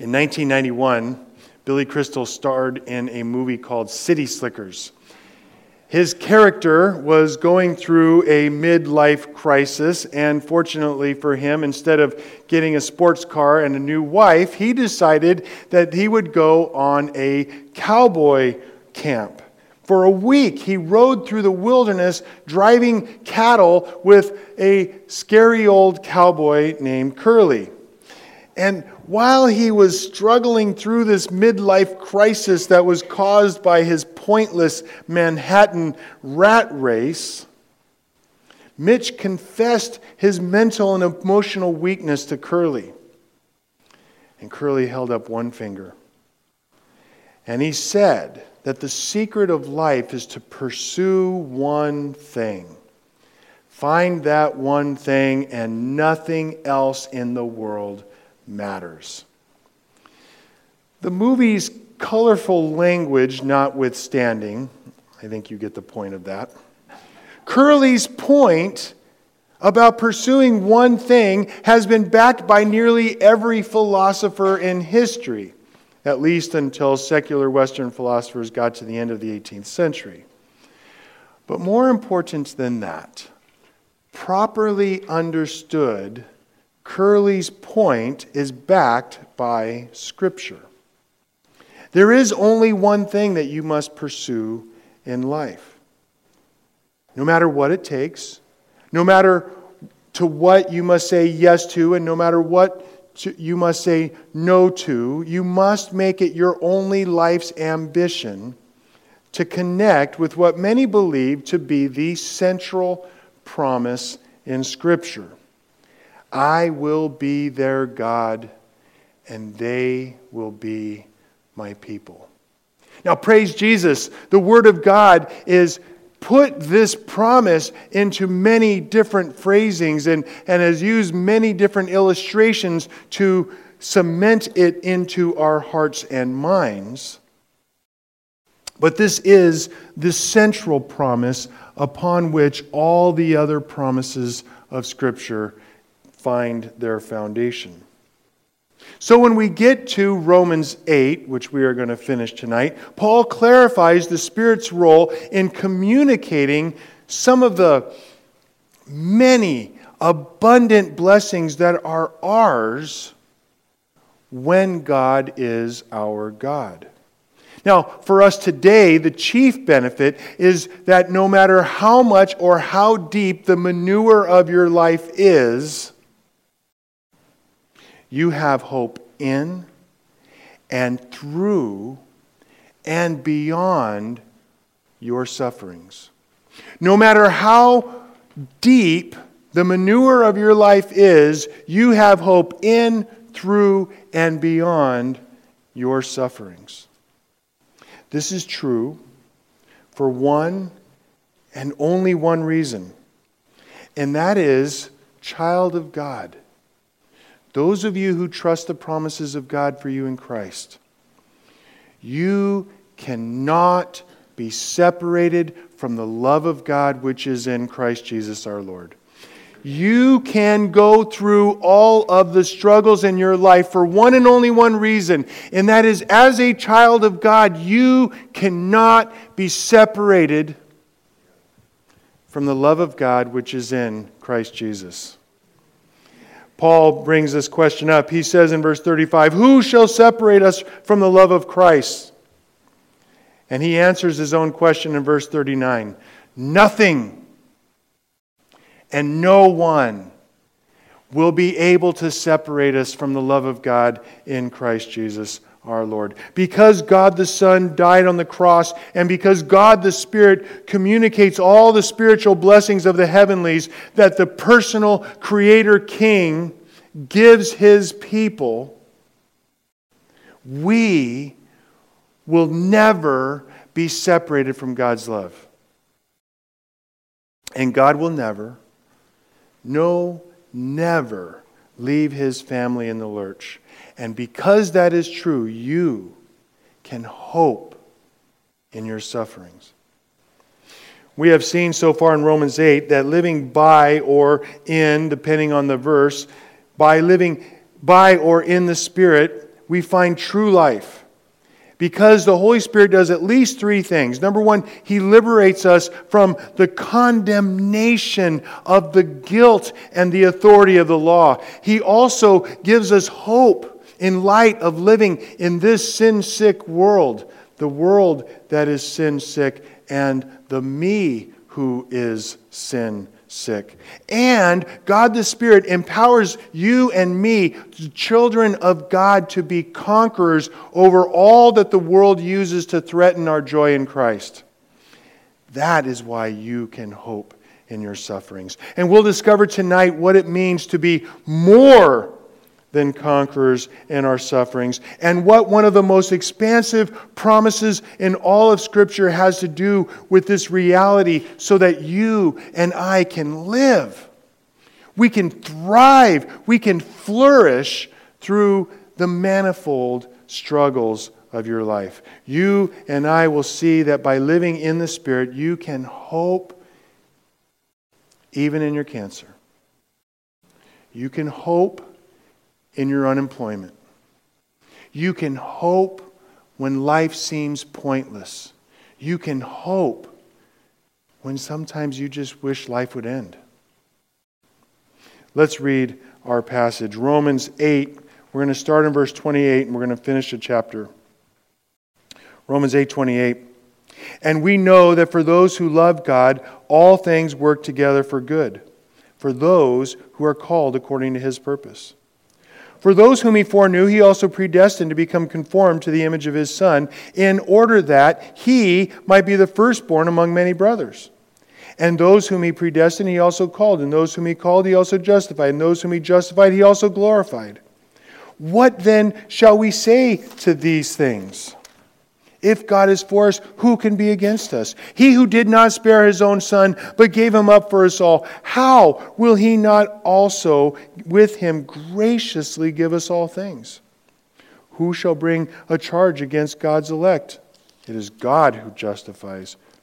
In 1991, Billy Crystal starred in a movie called City Slickers. His character was going through a midlife crisis, and fortunately for him, instead of getting a sports car and a new wife, he decided that he would go on a cowboy camp. For a week, he rode through the wilderness driving cattle with a scary old cowboy named Curly. And while he was struggling through this midlife crisis that was caused by his pointless Manhattan rat race, Mitch confessed his mental and emotional weakness to Curly. And Curly held up one finger. And he said that the secret of life is to pursue one thing. Find that one thing, and nothing else in the world matters. The movie's colorful language notwithstanding, I think you get the point of that. Curly's point about pursuing one thing has been backed by nearly every philosopher in history, at least until secular Western philosophers got to the end of the 18th century. But more important than that, properly understood, Curly's point is backed by Scripture. There is only one thing that you must pursue in life. No matter what it takes, no matter to what you must say yes to, and no matter what you must say no to, you must make it your only life's ambition to connect with what many believe to be the central promise in Scripture. I will be their God, and they will be my people. Now, praise Jesus. The Word of God is put this promise into many different phrasings and, and has used many different illustrations to cement it into our hearts and minds. But this is the central promise upon which all the other promises of Scripture find their foundation. So when we get to Romans 8, which we are going to finish tonight, Paul clarifies the Spirit's role in communicating some of the many abundant blessings that are ours when God is our God. Now, for us today, the chief benefit is that no matter how much or how deep the manure of your life is, you have hope in and through and beyond your sufferings. No matter how deep the manure of your life is, you have hope in, through, and beyond your sufferings. This is true for one and only one reason, and that is, child of God. Those of you who trust the promises of God for you in Christ, you cannot be separated from the love of God which is in Christ Jesus our Lord. You can go through all of the struggles in your life for one and only one reason, and that is as a child of God, you cannot be separated from the love of God which is in Christ Jesus. Paul brings this question up. He says in verse 35, Who shall separate us from the love of Christ? And he answers his own question in verse 39 Nothing and no one will be able to separate us from the love of God in Christ Jesus our Lord. Because God the Son died on the cross, and because God the Spirit communicates all the spiritual blessings of the heavenlies that the personal Creator King gives His people, we will never be separated from God's love. And God will never, no, never leave His family in the lurch. And because that is true, you can hope in your sufferings. We have seen so far in Romans 8 that living by or in, depending on the verse, by living by or in the Spirit, we find true life. Because the Holy Spirit does at least three things. Number one, He liberates us from the condemnation of the guilt and the authority of the law. He also gives us hope in light of living in this sin sick world, the world that is sin sick, and the me who is sin sick. And God the Spirit empowers you and me, children of God, to be conquerors over all that the world uses to threaten our joy in Christ. That is why you can hope in your sufferings. And we'll discover tonight what it means to be more than conquerors in our sufferings. And what one of the most expansive promises in all of Scripture has to do with this reality so that you and I can live. We can thrive, we can flourish through the manifold struggles of your life. You and I will see that by living in the Spirit, you can hope even in your cancer. You can hope in your unemployment. You can hope when life seems pointless. You can hope when sometimes you just wish life would end. Let's read our passage. Romans 8. We're going to start in verse 28 and we're going to finish the chapter. Romans 8:28. And we know that for those who love God, all things work together for good, for those who are called according to his purpose. For those whom he foreknew, he also predestined to become conformed to the image of his Son, in order that he might be the firstborn among many brothers. And those whom he predestined, he also called. And those whom he called, he also justified. And those whom he justified, he also glorified. What then shall we say to these things? If God is for us, who can be against us? He who did not spare his own son, but gave him up for us all, how will he not also with him graciously give us all things? Who shall bring a charge against God's elect? It is God who justifies.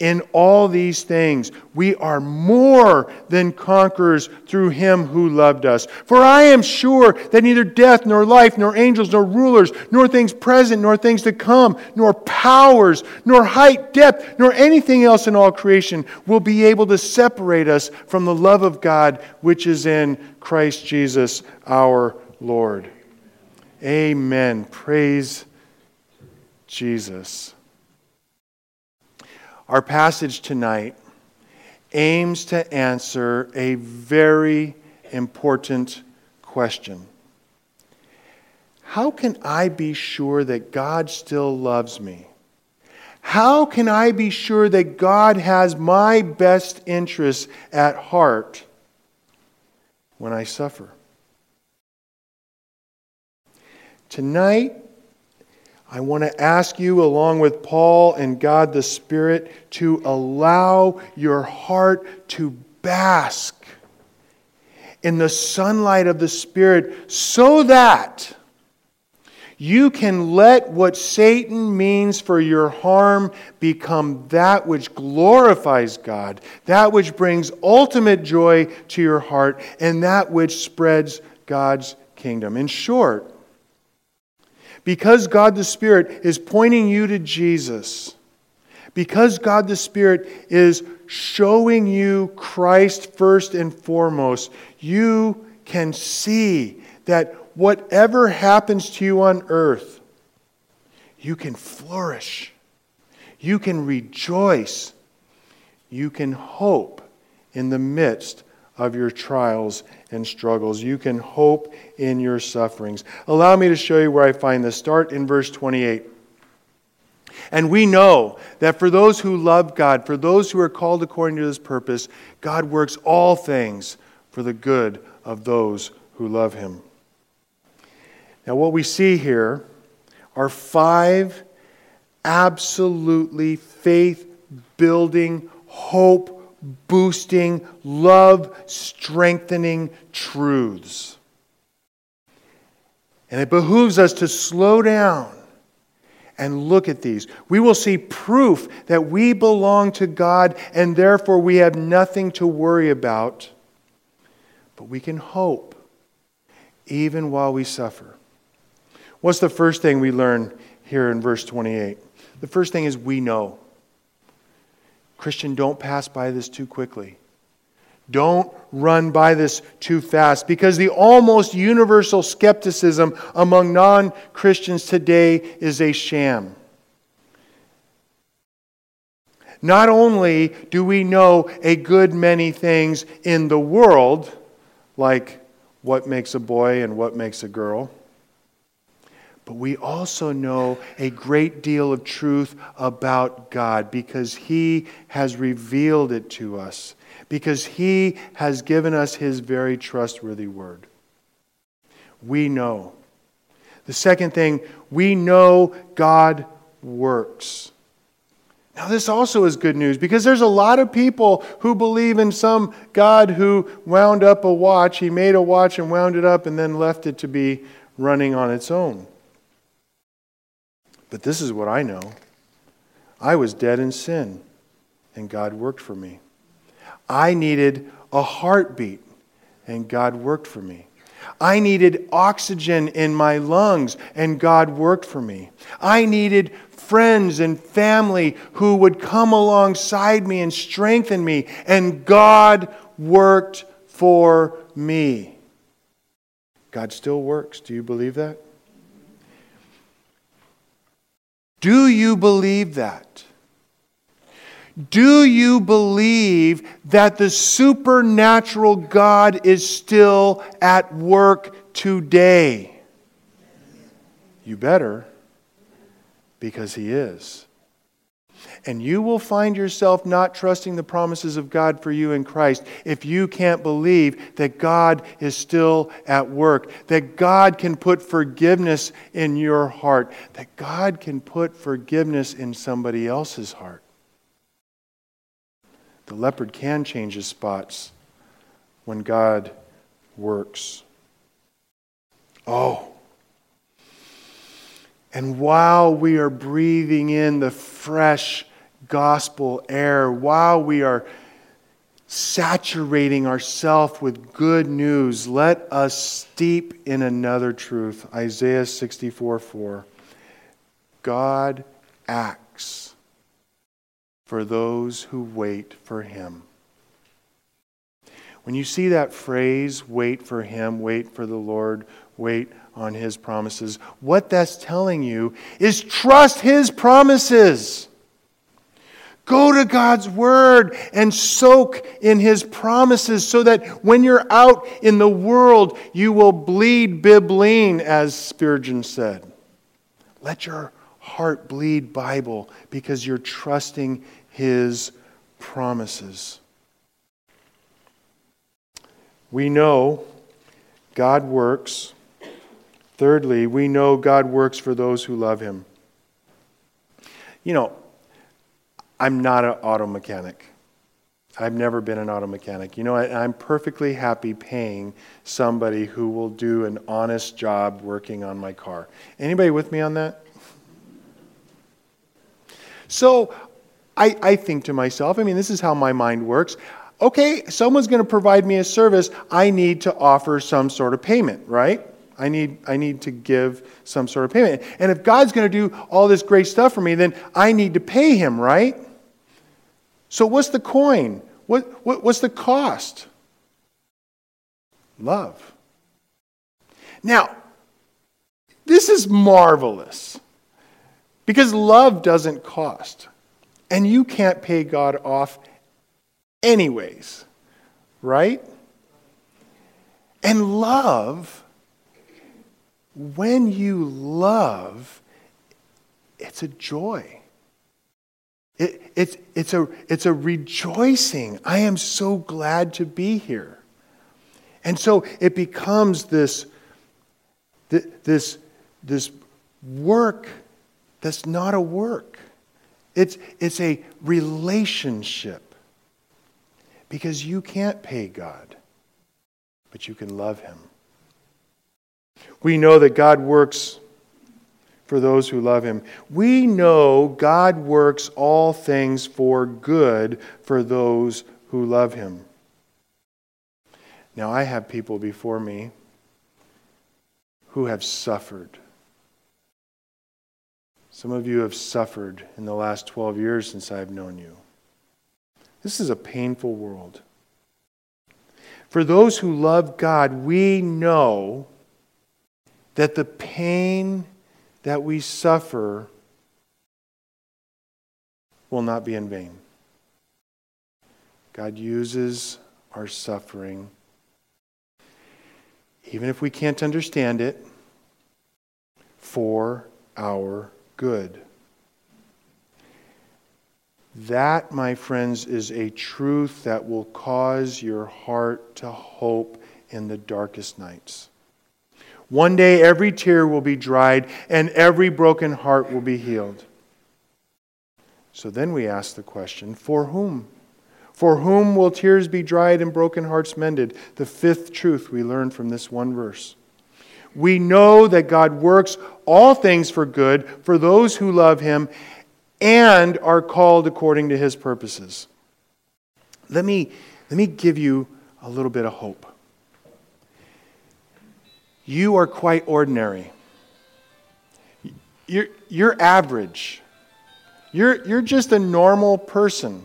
In all these things, we are more than conquerors through him who loved us. For I am sure that neither death, nor life, nor angels, nor rulers, nor things present, nor things to come, nor powers, nor height, depth, nor anything else in all creation will be able to separate us from the love of God which is in Christ Jesus our Lord. Amen. Praise Jesus. Our passage tonight aims to answer a very important question How can I be sure that God still loves me? How can I be sure that God has my best interests at heart when I suffer? Tonight, I want to ask you, along with Paul and God the Spirit, to allow your heart to bask in the sunlight of the Spirit so that you can let what Satan means for your harm become that which glorifies God, that which brings ultimate joy to your heart, and that which spreads God's kingdom. In short, because God the Spirit is pointing you to Jesus, because God the Spirit is showing you Christ first and foremost, you can see that whatever happens to you on earth, you can flourish. You can rejoice. You can hope in the midst of your trials and struggles. You can hope in your sufferings. Allow me to show you where I find this. Start in verse 28. And we know that for those who love God, for those who are called according to his purpose, God works all things for the good of those who love him. Now, what we see here are five absolutely faith building, hope boosting, love strengthening truths. And it behooves us to slow down and look at these. We will see proof that we belong to God and therefore we have nothing to worry about. But we can hope even while we suffer. What's the first thing we learn here in verse 28? The first thing is we know. Christian, don't pass by this too quickly. Don't run by this too fast because the almost universal skepticism among non Christians today is a sham. Not only do we know a good many things in the world, like what makes a boy and what makes a girl, but we also know a great deal of truth about God because He has revealed it to us, because He has given us His very trustworthy word. We know. The second thing, we know God works. Now, this also is good news because there's a lot of people who believe in some God who wound up a watch. He made a watch and wound it up and then left it to be running on its own. But this is what I know I was dead in sin, and God worked for me. I needed a heartbeat, and God worked for me. I needed oxygen in my lungs, and God worked for me. I needed friends and family who would come alongside me and strengthen me, and God worked for me. God still works. Do you believe that? Do you believe that? Do you believe that the supernatural God is still at work today? You better, because He is. And you will find yourself not trusting the promises of God for you in Christ if you can't believe that God is still at work, that God can put forgiveness in your heart, that God can put forgiveness in somebody else's heart. The leopard can change his spots when God works. Oh, and while we are breathing in the fresh gospel air, while we are saturating ourselves with good news, let us steep in another truth. Isaiah 64 4. God acts for those who wait for him. When you see that phrase, wait for him, wait for the Lord, wait on his promises, what that's telling you is trust his promises. Go to God's Word and soak in His promises so that when you're out in the world, you will bleed bibline, as Spurgeon said. Let your heart bleed Bible because you're trusting His promises. We know God works. Thirdly, we know God works for those who love Him. You know, I'm not an auto mechanic. I've never been an auto mechanic. You know, I, am perfectly happy paying somebody who will do an honest job working on my car. Anybody with me on that? So I, I think to myself, I mean, this is how my mind works. Okay, someone's going to provide me a service. I need to offer some sort of payment, right? I need, I need to give some sort of payment. And if God's going to do all this great stuff for me, then I need to pay him, right? So, what's the coin? What, what, what's the cost? Love. Now, this is marvelous because love doesn't cost. And you can't pay God off anyways, right? And love, when you love, it's a joy. It, it's, it's, a, it's a rejoicing. I am so glad to be here. And so it becomes this, this, this work that's not a work. It's, it's a relationship. Because you can't pay God, but you can love Him. We know that God works for those who love Him. We know God works all things for good for those who love Him. Now, I have people before me who have suffered. Some of you have suffered in the last 12 years since I've known you. This is a painful world. For those who love God, we know that the pain that we suffer will not be in vain. God uses our suffering, even if we can't understand it, for our good. That, my friends, is a truth that will cause your heart to hope in the darkest nights. One day, every tear will be dried and every broken heart will be healed. So then we ask the question for whom? For whom will tears be dried and broken hearts mended? The fifth truth we learn from this one verse. We know that God works all things for good for those who love him and are called according to his purposes. Let me, let me give you a little bit of hope. You are quite ordinary. You're, you're average. You're, you're just a normal person.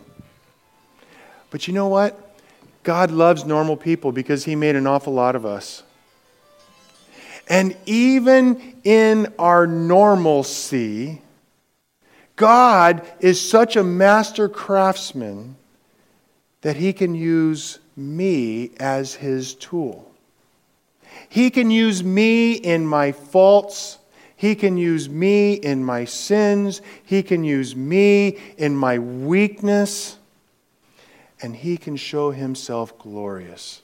But you know what? God loves normal people because He made an awful lot of us. And even in our normalcy, God is such a master craftsman that he can use me as his tool. He can use me in my faults. He can use me in my sins. He can use me in my weakness. And he can show himself glorious.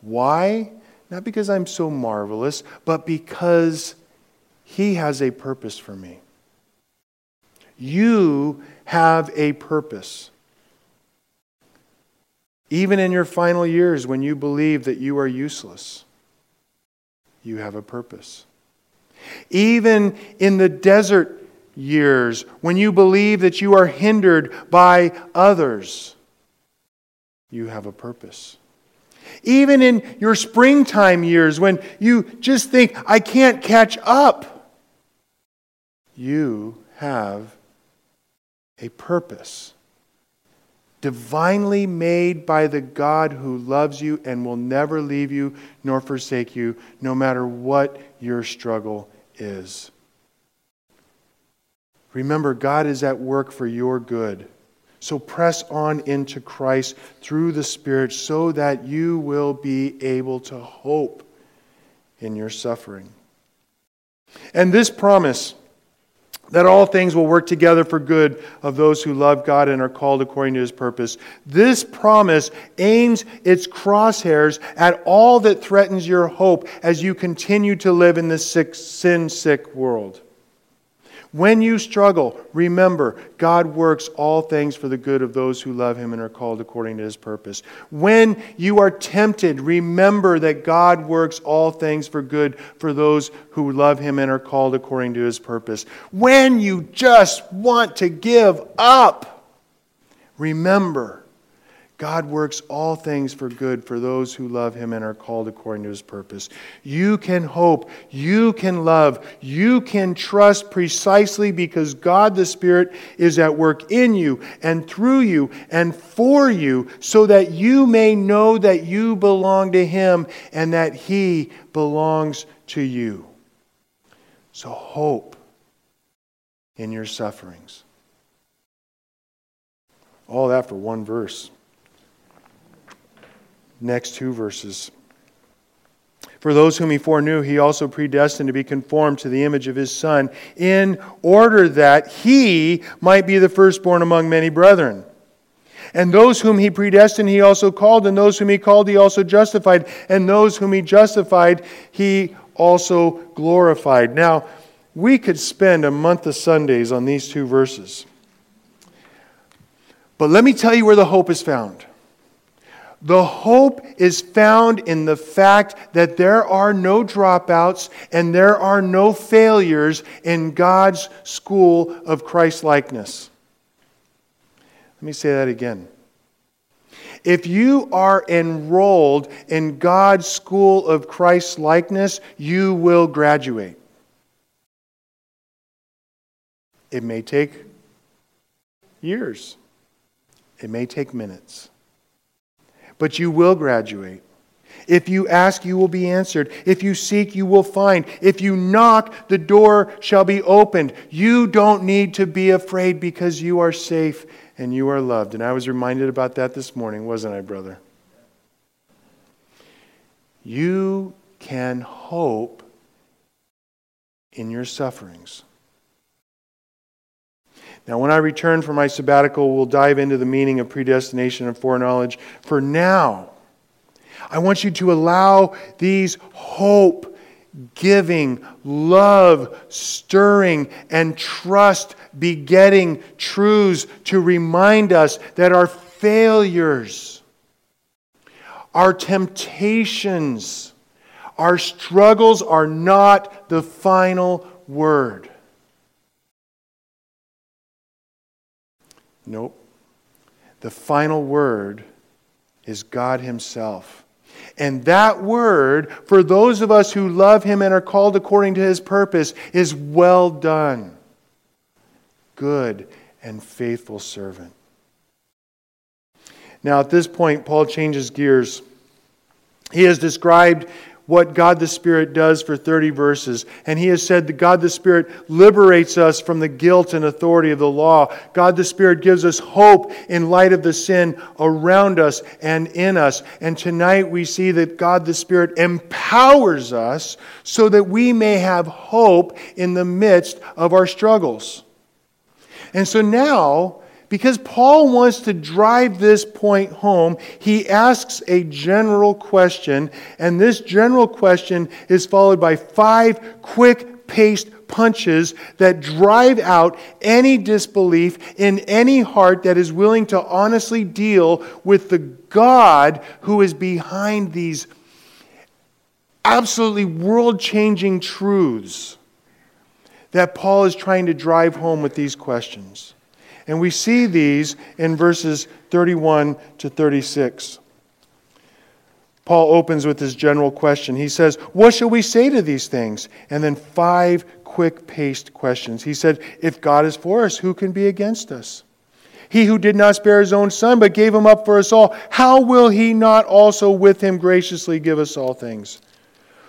Why? Not because I'm so marvelous, but because he has a purpose for me. You have a purpose. Even in your final years, when you believe that you are useless, you have a purpose. Even in the desert years, when you believe that you are hindered by others, you have a purpose. Even in your springtime years, when you just think, I can't catch up, you have a purpose divinely made by the God who loves you and will never leave you nor forsake you, no matter what your struggle is. Remember, God is at work for your good. So press on into Christ through the Spirit so that you will be able to hope in your suffering. And this promise that all things will work together for good of those who love God and are called according to his purpose. This promise aims its crosshairs at all that threatens your hope as you continue to live in this sin sick world. When you struggle, remember God works all things for the good of those who love Him and are called according to His purpose. When you are tempted, remember that God works all things for good for those who love Him and are called according to His purpose. When you just want to give up, remember God works all things for good for those who love him and are called according to his purpose. You can hope, you can love, you can trust precisely because God the Spirit is at work in you and through you and for you so that you may know that you belong to him and that he belongs to you. So hope in your sufferings. All that for one verse next two verses. For those whom he foreknew, he also predestined to be conformed to the image of his Son, in order that he might be the firstborn among many brethren. And those whom he predestined, he also called, and those whom he called, he also justified, and those whom he justified, he also glorified. Now, We could spend a month of Sundays on these two verses. But let me tell you where the hope is found. The hope is found in the fact that there are no dropouts and there are no failures in God's school of Christ likeness. Let me say that again. If you are enrolled in God's school of Christ likeness, you will graduate. It may take years, it may take minutes but you will graduate. If you ask, you will be answered. If you seek, you will find. If you knock, the door shall be opened. You don't need to be afraid because you are safe and you are loved. And I was reminded about that this morning, wasn't I, brother? You can hope in your sufferings. Now, when I return from my sabbatical, we'll dive into the meaning of predestination and foreknowledge. For now, I want you to allow these hope giving, love stirring, and trust begetting truths to remind us that our failures, our temptations, our struggles are not the final word. Nope. The final word is God Himself. And that word, for those of us who love Him and are called according to His purpose, is well done. Good and faithful servant. Now, at this point, Paul changes gears. He has described what God the Spirit does for 30 verses. And he has said that God the Spirit liberates us from the guilt and authority of the law. God the Spirit gives us hope in light of the sin around us and in us. And tonight we see that God the Spirit empowers us so that we may have hope in the midst of our struggles. And so now, because Paul wants to drive this point home, he asks a general question, and this general question is followed by five quick paced punches that drive out any disbelief in any heart that is willing to honestly deal with the God who is behind these absolutely world changing truths that Paul is trying to drive home with these questions. And we see these in verses 31 to 36. Paul opens with his general question. He says, What shall we say to these things? And then five quick paced questions. He said, If God is for us, who can be against us? He who did not spare his own son, but gave him up for us all, how will he not also with him graciously give us all things?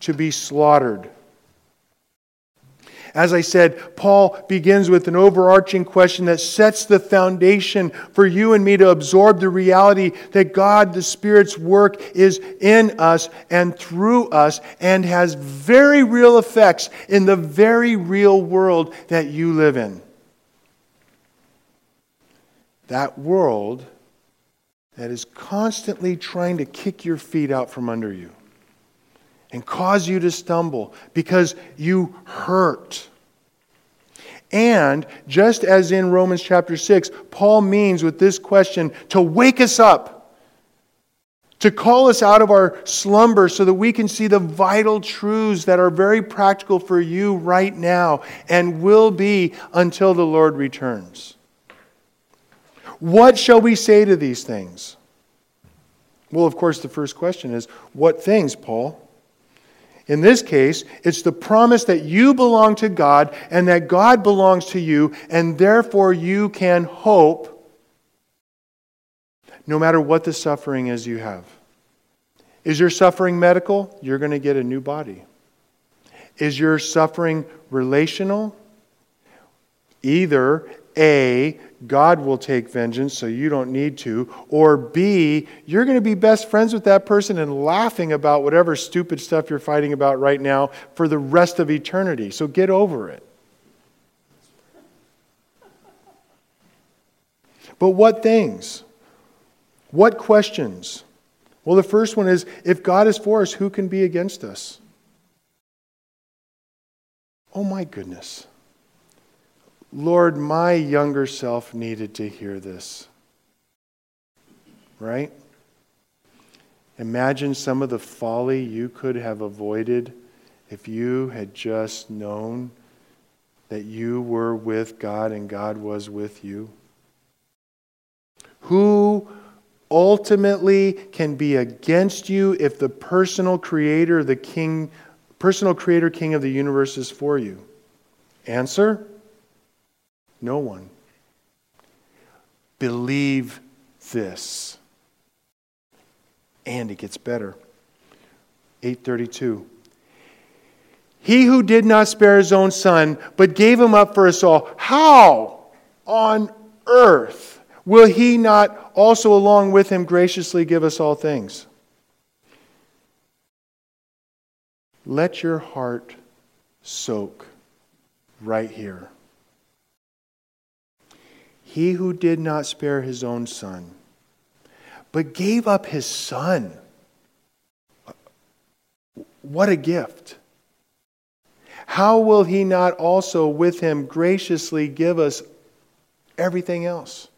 to be slaughtered. As I said, Paul begins with an overarching question that sets the foundation for you and me to absorb the reality that God, the Spirit's work, is in us and through us and has very real effects in the very real world that you live in. That world that is constantly trying to kick your feet out from under you and cause you to stumble because you hurt. And just as in Romans chapter 6, Paul means with this question to wake us up, to call us out of our slumber so that we can see the vital truths that are very practical for you right now and will be until the Lord returns. What shall we say to these things? Well, of course, the first question is what things, Paul? In this case, it's the promise that you belong to God and that God belongs to you, and therefore you can hope no matter what the suffering is you have. Is your suffering medical? You're going to get a new body. Is your suffering relational? Either A, God will take vengeance so you don't need to, or B, you're going to be best friends with that person and laughing about whatever stupid stuff you're fighting about right now for the rest of eternity. So get over it. But what things? What questions? Well, the first one is if God is for us, who can be against us? Oh my goodness. Lord, my younger self needed to hear this. Right? Imagine some of the folly you could have avoided if you had just known that you were with God and God was with you. Who ultimately can be against you if the personal creator, the king, personal creator, king of the universe is for you? Answer no one. Believe this. And it gets better. 832. He who did not spare his own son, but gave him up for us all, how on earth will he not also along with him graciously give us all things? Let your heart soak right here. He who did not spare his own son, but gave up his son. What a gift. How will he not also with him graciously give us everything else?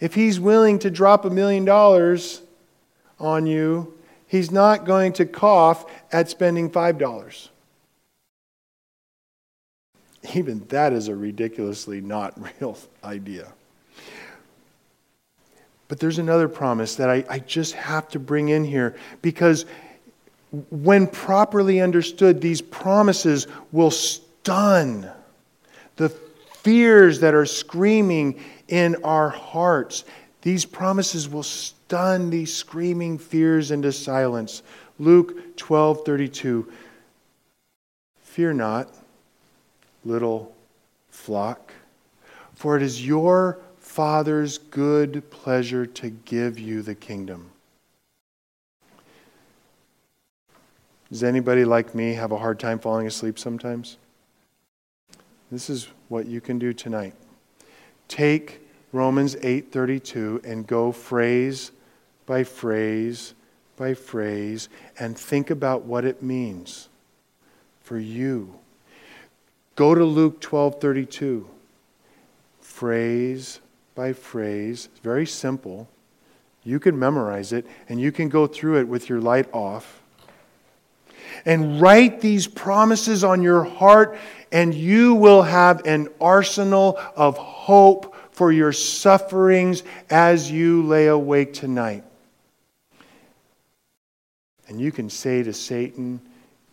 If he's willing to drop a million dollars on you, he's not going to cough at spending $5. Even that is a ridiculously not real idea. But there's another promise that I, I just have to bring in here because when properly understood, these promises will stun the fears that are screaming in our hearts. These promises will stun these screaming fears into silence. Luke 12 32. Fear not, little flock, for it is your Father's good pleasure to give you the kingdom. Does anybody like me have a hard time falling asleep sometimes? This is what you can do tonight. Take Romans 8:32 and go phrase by phrase by phrase and think about what it means for you. Go to Luke 12:32. Phrase by phrase, very simple. You can memorize it and you can go through it with your light off. And write these promises on your heart and you will have an arsenal of hope for your sufferings as you lay awake tonight. And you can say to Satan,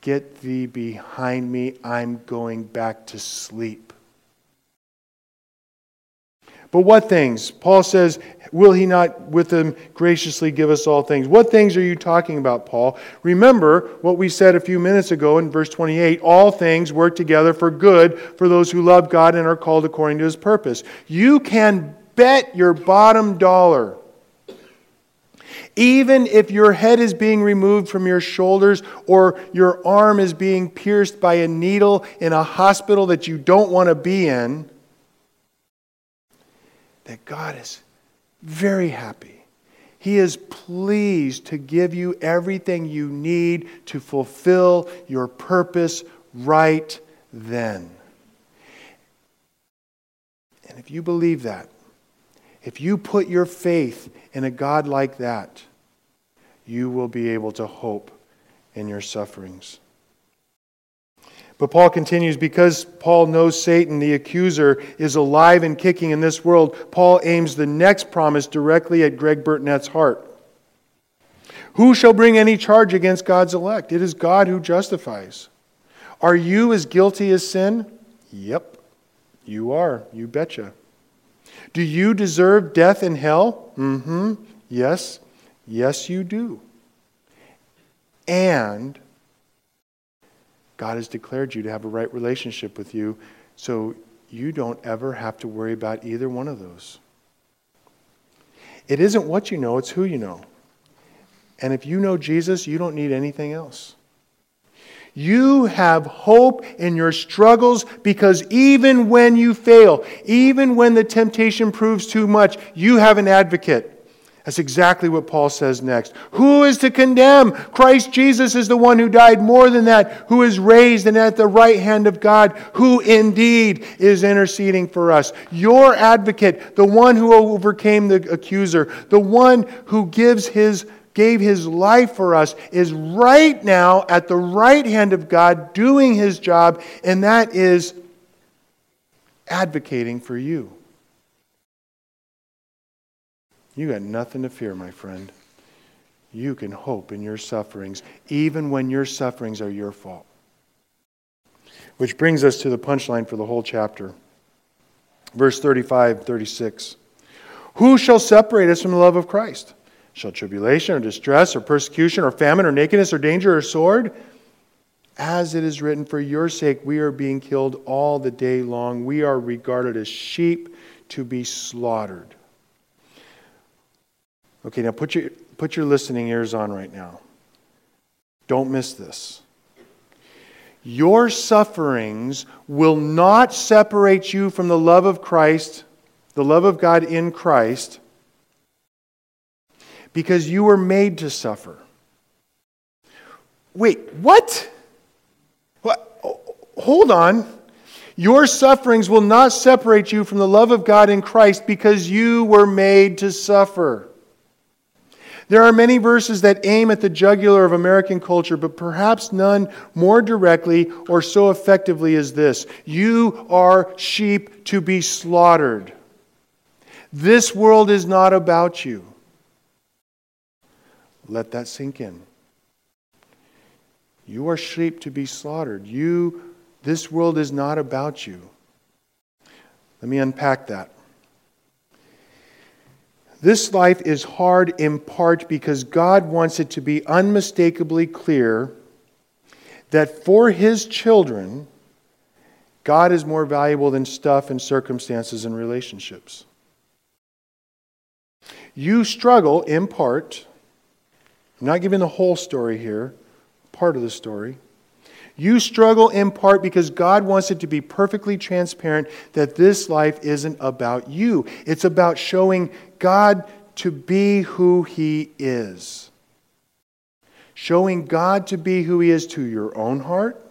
Get thee behind me, I'm going back to sleep. But what things? Paul says, Will he not with them graciously give us all things? What things are you talking about, Paul? Remember what we said a few minutes ago in verse 28 all things work together for good for those who love God and are called according to his purpose. You can bet your bottom dollar. Even if your head is being removed from your shoulders or your arm is being pierced by a needle in a hospital that you don't want to be in, that God is very happy. He is pleased to give you everything you need to fulfill your purpose right then. And if you believe that, if you put your faith in a God like that, you will be able to hope in your sufferings. But Paul continues because Paul knows Satan, the accuser, is alive and kicking in this world. Paul aims the next promise directly at Greg Burtnett's heart. Who shall bring any charge against God's elect? It is God who justifies. Are you as guilty as sin? Yep, you are. You betcha. Do you deserve death in hell? Mm hmm. Yes. Yes, you do. And God has declared you to have a right relationship with you, so you don't ever have to worry about either one of those. It isn't what you know, it's who you know. And if you know Jesus, you don't need anything else. You have hope in your struggles because even when you fail, even when the temptation proves too much, you have an advocate. That's exactly what Paul says next. Who is to condemn? Christ Jesus is the one who died more than that, who is raised and at the right hand of God, who indeed is interceding for us. Your advocate, the one who overcame the accuser, the one who gives his gave his life for us is right now at the right hand of God doing his job, and that is advocating for you. You got nothing to fear, my friend. You can hope in your sufferings, even when your sufferings are your fault. Which brings us to the punchline for the whole chapter. Verse 35, 36. Who shall separate us from the love of Christ? Shall tribulation or distress or persecution or famine or nakedness or danger or sword? As it is written, for your sake we are being killed all the day long. We are regarded as sheep to be slaughtered. Okay, now put your, put your listening ears on right now. Don't miss this. Your sufferings will not separate you from the love of Christ, the love of God in Christ, because you were made to suffer. Wait, what? what? Hold on. Your sufferings will not separate you from the love of God in Christ because you were made to suffer. There are many verses that aim at the jugular of American culture, but perhaps none more directly or so effectively as this You are sheep to be slaughtered. This world is not about you. Let that sink in. You are sheep to be slaughtered. You, this world is not about you. Let me unpack that. This life is hard in part because God wants it to be unmistakably clear that for His children, God is more valuable than stuff and circumstances and relationships. You struggle in part. I'm not giving the whole story here, part of the story. You struggle in part because God wants it to be perfectly transparent that this life isn't about you. It's about showing God to be who He is. Showing God to be who He is to your own heart,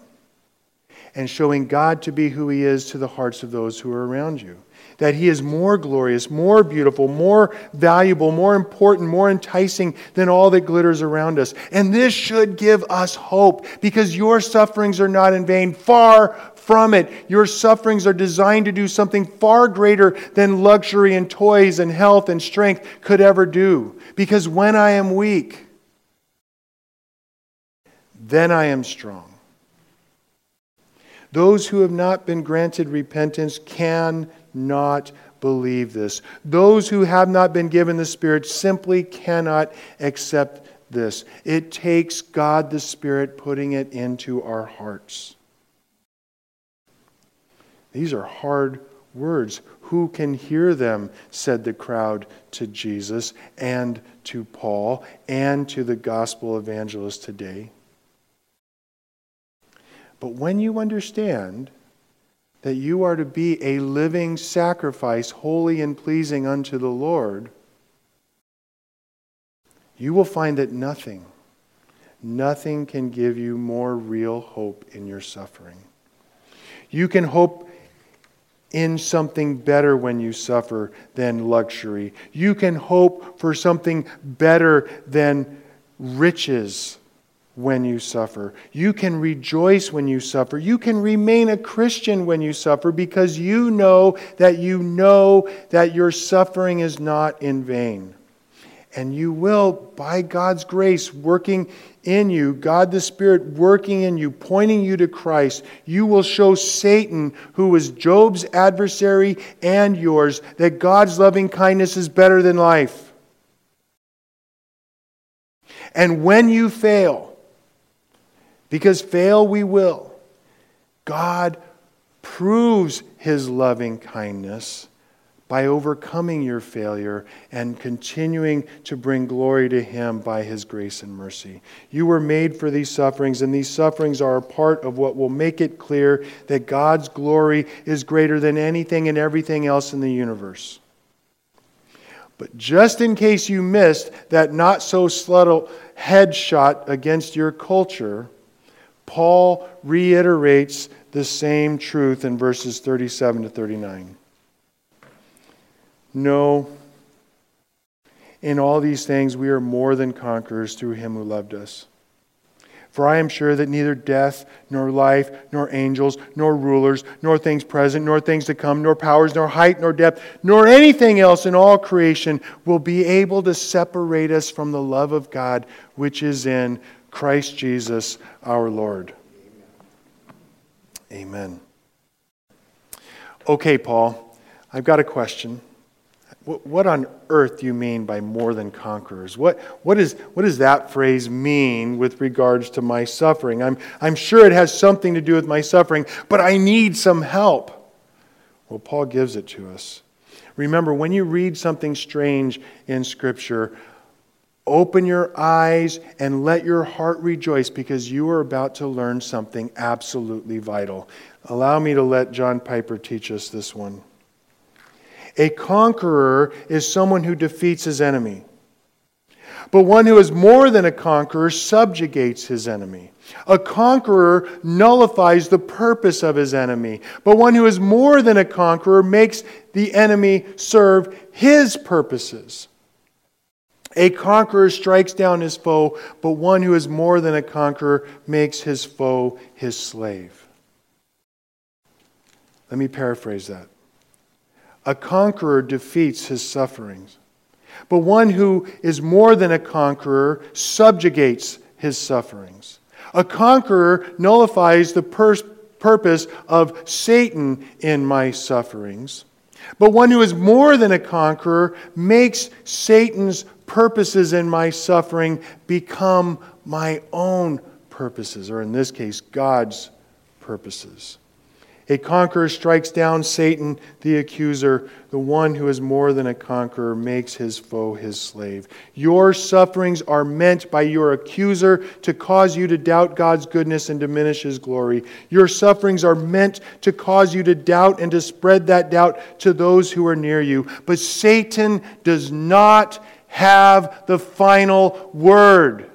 and showing God to be who He is to the hearts of those who are around you that He is more glorious, more beautiful, more valuable, more important, more enticing than all that glitters around us. And this should give us hope because your sufferings are not in vain. Far from it. Your sufferings are designed to do something far greater than luxury and toys and health and strength could ever do. Because when I am weak, then I am strong. Those who have not been granted repentance can not believe this. Those who have not been given the Spirit simply cannot accept this. It takes God the Spirit putting it into our hearts. These are hard words. Who can hear them? said the crowd to Jesus and to Paul and to the gospel evangelists today. But when you understand that you are to be a living sacrifice, holy and pleasing unto the Lord, you will find that nothing, nothing can give you more real hope in your suffering. You can hope in something better when you suffer than luxury. You can hope for something better than riches when you suffer. You can rejoice when you suffer. You can remain a Christian when you suffer because you know that you know that your suffering is not in vain. And you will, by God's grace working in you, God the Spirit working in you, pointing you to Christ, you will show Satan, who was Job's adversary and yours, that God's loving kindness is better than life. And when you fail, because fail we will. God proves his loving kindness by overcoming your failure and continuing to bring glory to Him by His grace and mercy. You were made for these sufferings, and these sufferings are a part of what will make it clear that God's glory is greater than anything and everything else in the universe. But just in case you missed that not so subtle headshot against your culture, Paul reiterates the same truth in verses 37 to 39. No. In all these things, we are more than conquerors through him who loved us. For I am sure that neither death, nor life, nor angels, nor rulers, nor things present, nor things to come, nor powers, nor height, nor depth, nor anything else in all creation will be able to separate us from the love of God which is in Christ Jesus our Lord. Amen. Okay, Paul, I've got a question. What on earth do you mean by more than conquerors? What, what, is, what does that phrase mean with regards to my suffering? I'm, I'm sure it has something to do with my suffering, but I need some help. Well, Paul gives it to us. Remember, when you read something strange in Scripture, open your eyes and let your heart rejoice because you are about to learn something absolutely vital. Allow me to let John Piper teach us this one. A conqueror is someone who defeats his enemy. But one who is more than a conqueror subjugates his enemy. A conqueror nullifies the purpose of his enemy. But one who is more than a conqueror makes the enemy serve his purposes. A conqueror strikes down his foe, but one who is more than a conqueror makes his foe his slave. Let me paraphrase that. A conqueror defeats his sufferings. But one who is more than a conqueror subjugates his sufferings. A conqueror nullifies the pur- purpose of Satan in my sufferings. But one who is more than a conqueror makes Satan's purposes in my suffering become my own purposes, or in this case, God's purposes. A conqueror strikes down Satan, the accuser. The one who is more than a conqueror makes his foe his slave. Your sufferings are meant by your accuser to cause you to doubt God's goodness and diminish his glory. Your sufferings are meant to cause you to doubt and to spread that doubt to those who are near you. But Satan does not have the final word.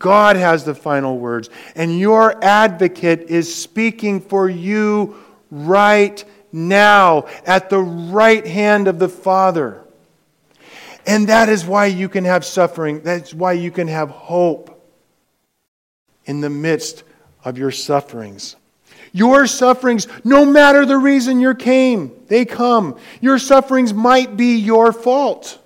God has the final words. And your advocate is speaking for you right now at the right hand of the Father. And that is why you can have suffering. That's why you can have hope in the midst of your sufferings. Your sufferings, no matter the reason you came, they come. Your sufferings might be your fault.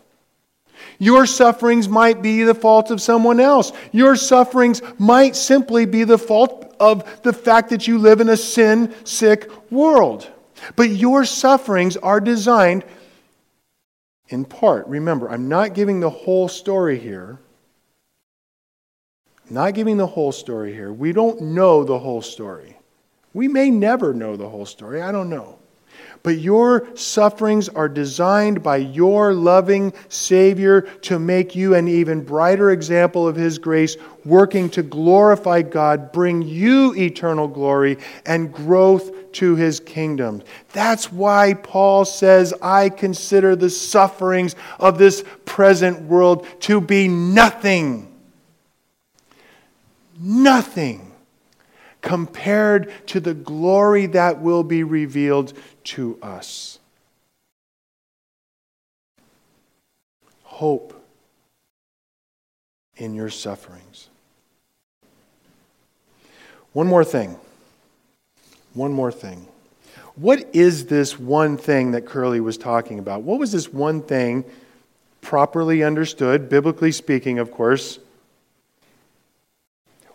Your sufferings might be the fault of someone else. Your sufferings might simply be the fault of the fact that you live in a sin sick world. But your sufferings are designed in part. Remember, I'm not giving the whole story here. Not giving the whole story here. We don't know the whole story. We may never know the whole story. I don't know. But your sufferings are designed by your loving Savior to make you an even brighter example of His grace, working to glorify God, bring you eternal glory and growth to His kingdom. That's why Paul says, I consider the sufferings of this present world to be nothing. Nothing compared to the glory that will be revealed to us. Hope in your sufferings. One more thing. One more thing. What is this one thing that Curly was talking about? What was this one thing, properly understood, biblically speaking, of course,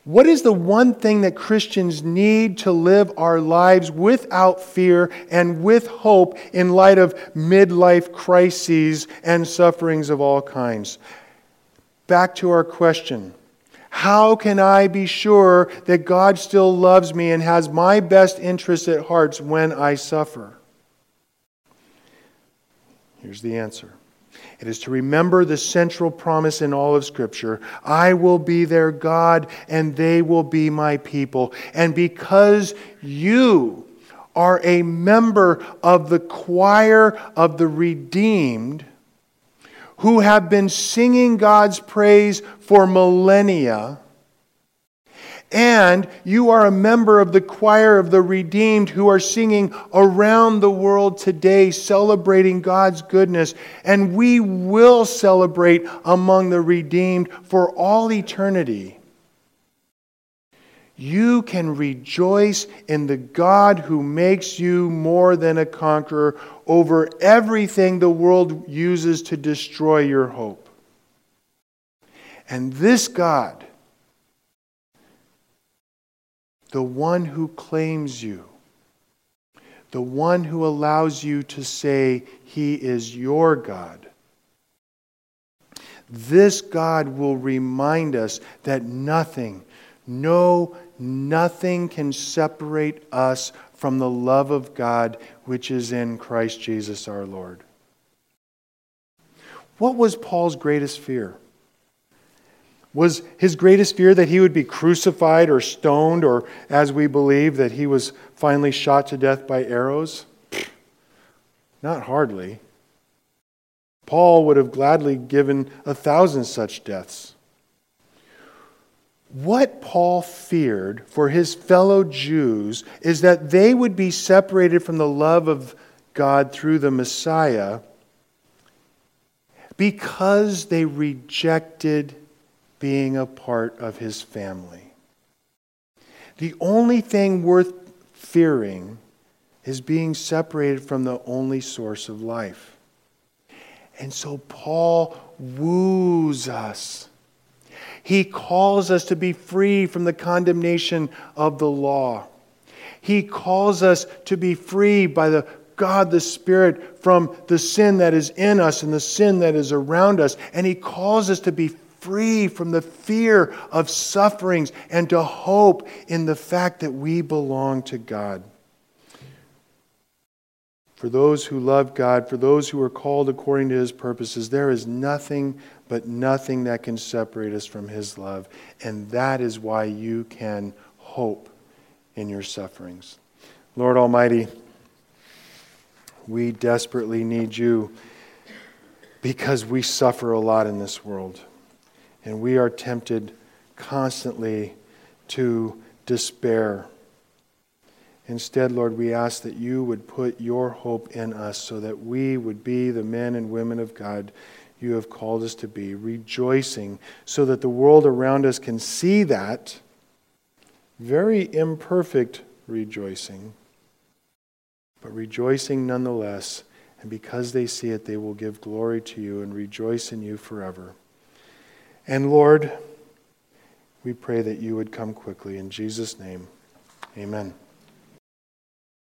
what is the one thing that Christians need to live our lives without fear and with hope in light of midlife crises and sufferings of all kinds? Back to our question How can I be sure that God still loves me and has my best interests at heart when I suffer? Here's the answer. It is to remember the central promise in all of Scripture I will be their God, and they will be my people. And because you are a member of the choir of the redeemed, who have been singing God's praise for millennia, and you are a member of the choir of the redeemed who are singing around the world today, celebrating God's goodness. And we will celebrate among the redeemed for all eternity. You can rejoice in the God who makes you more than a conqueror over everything the world uses to destroy your hope. And this God, the one who claims you, the one who allows you to say he is your God. This God will remind us that nothing, no, nothing can separate us from the love of God which is in Christ Jesus our Lord. What was Paul's greatest fear? Was his greatest fear that he would be crucified or stoned, or as we believe, that he was finally shot to death by arrows? Not hardly. Paul would have gladly given a thousand such deaths. What Paul feared for his fellow Jews is that they would be separated from the love of God through the Messiah because they rejected being a part of his family. The only thing worth fearing is being separated from the only source of life. And so Paul woos us. He calls us to be free from the condemnation of the law. He calls us to be free by the God the Spirit from the sin that is in us and the sin that is around us. And He calls us to be free from the fear of sufferings and to hope in the fact that we belong to God. For those who love God, for those who are called according to his purposes, there is nothing but nothing that can separate us from his love. And that is why you can hope in your sufferings. Lord Almighty, we desperately need you because we suffer a lot in this world. And we are tempted constantly to despair. Instead, Lord, we ask that you would put your hope in us so that we would be the men and women of God you have called us to be, rejoicing so that the world around us can see that very imperfect rejoicing, but rejoicing nonetheless. And because they see it, they will give glory to you and rejoice in you forever. And Lord, we pray that you would come quickly. In Jesus' name, amen.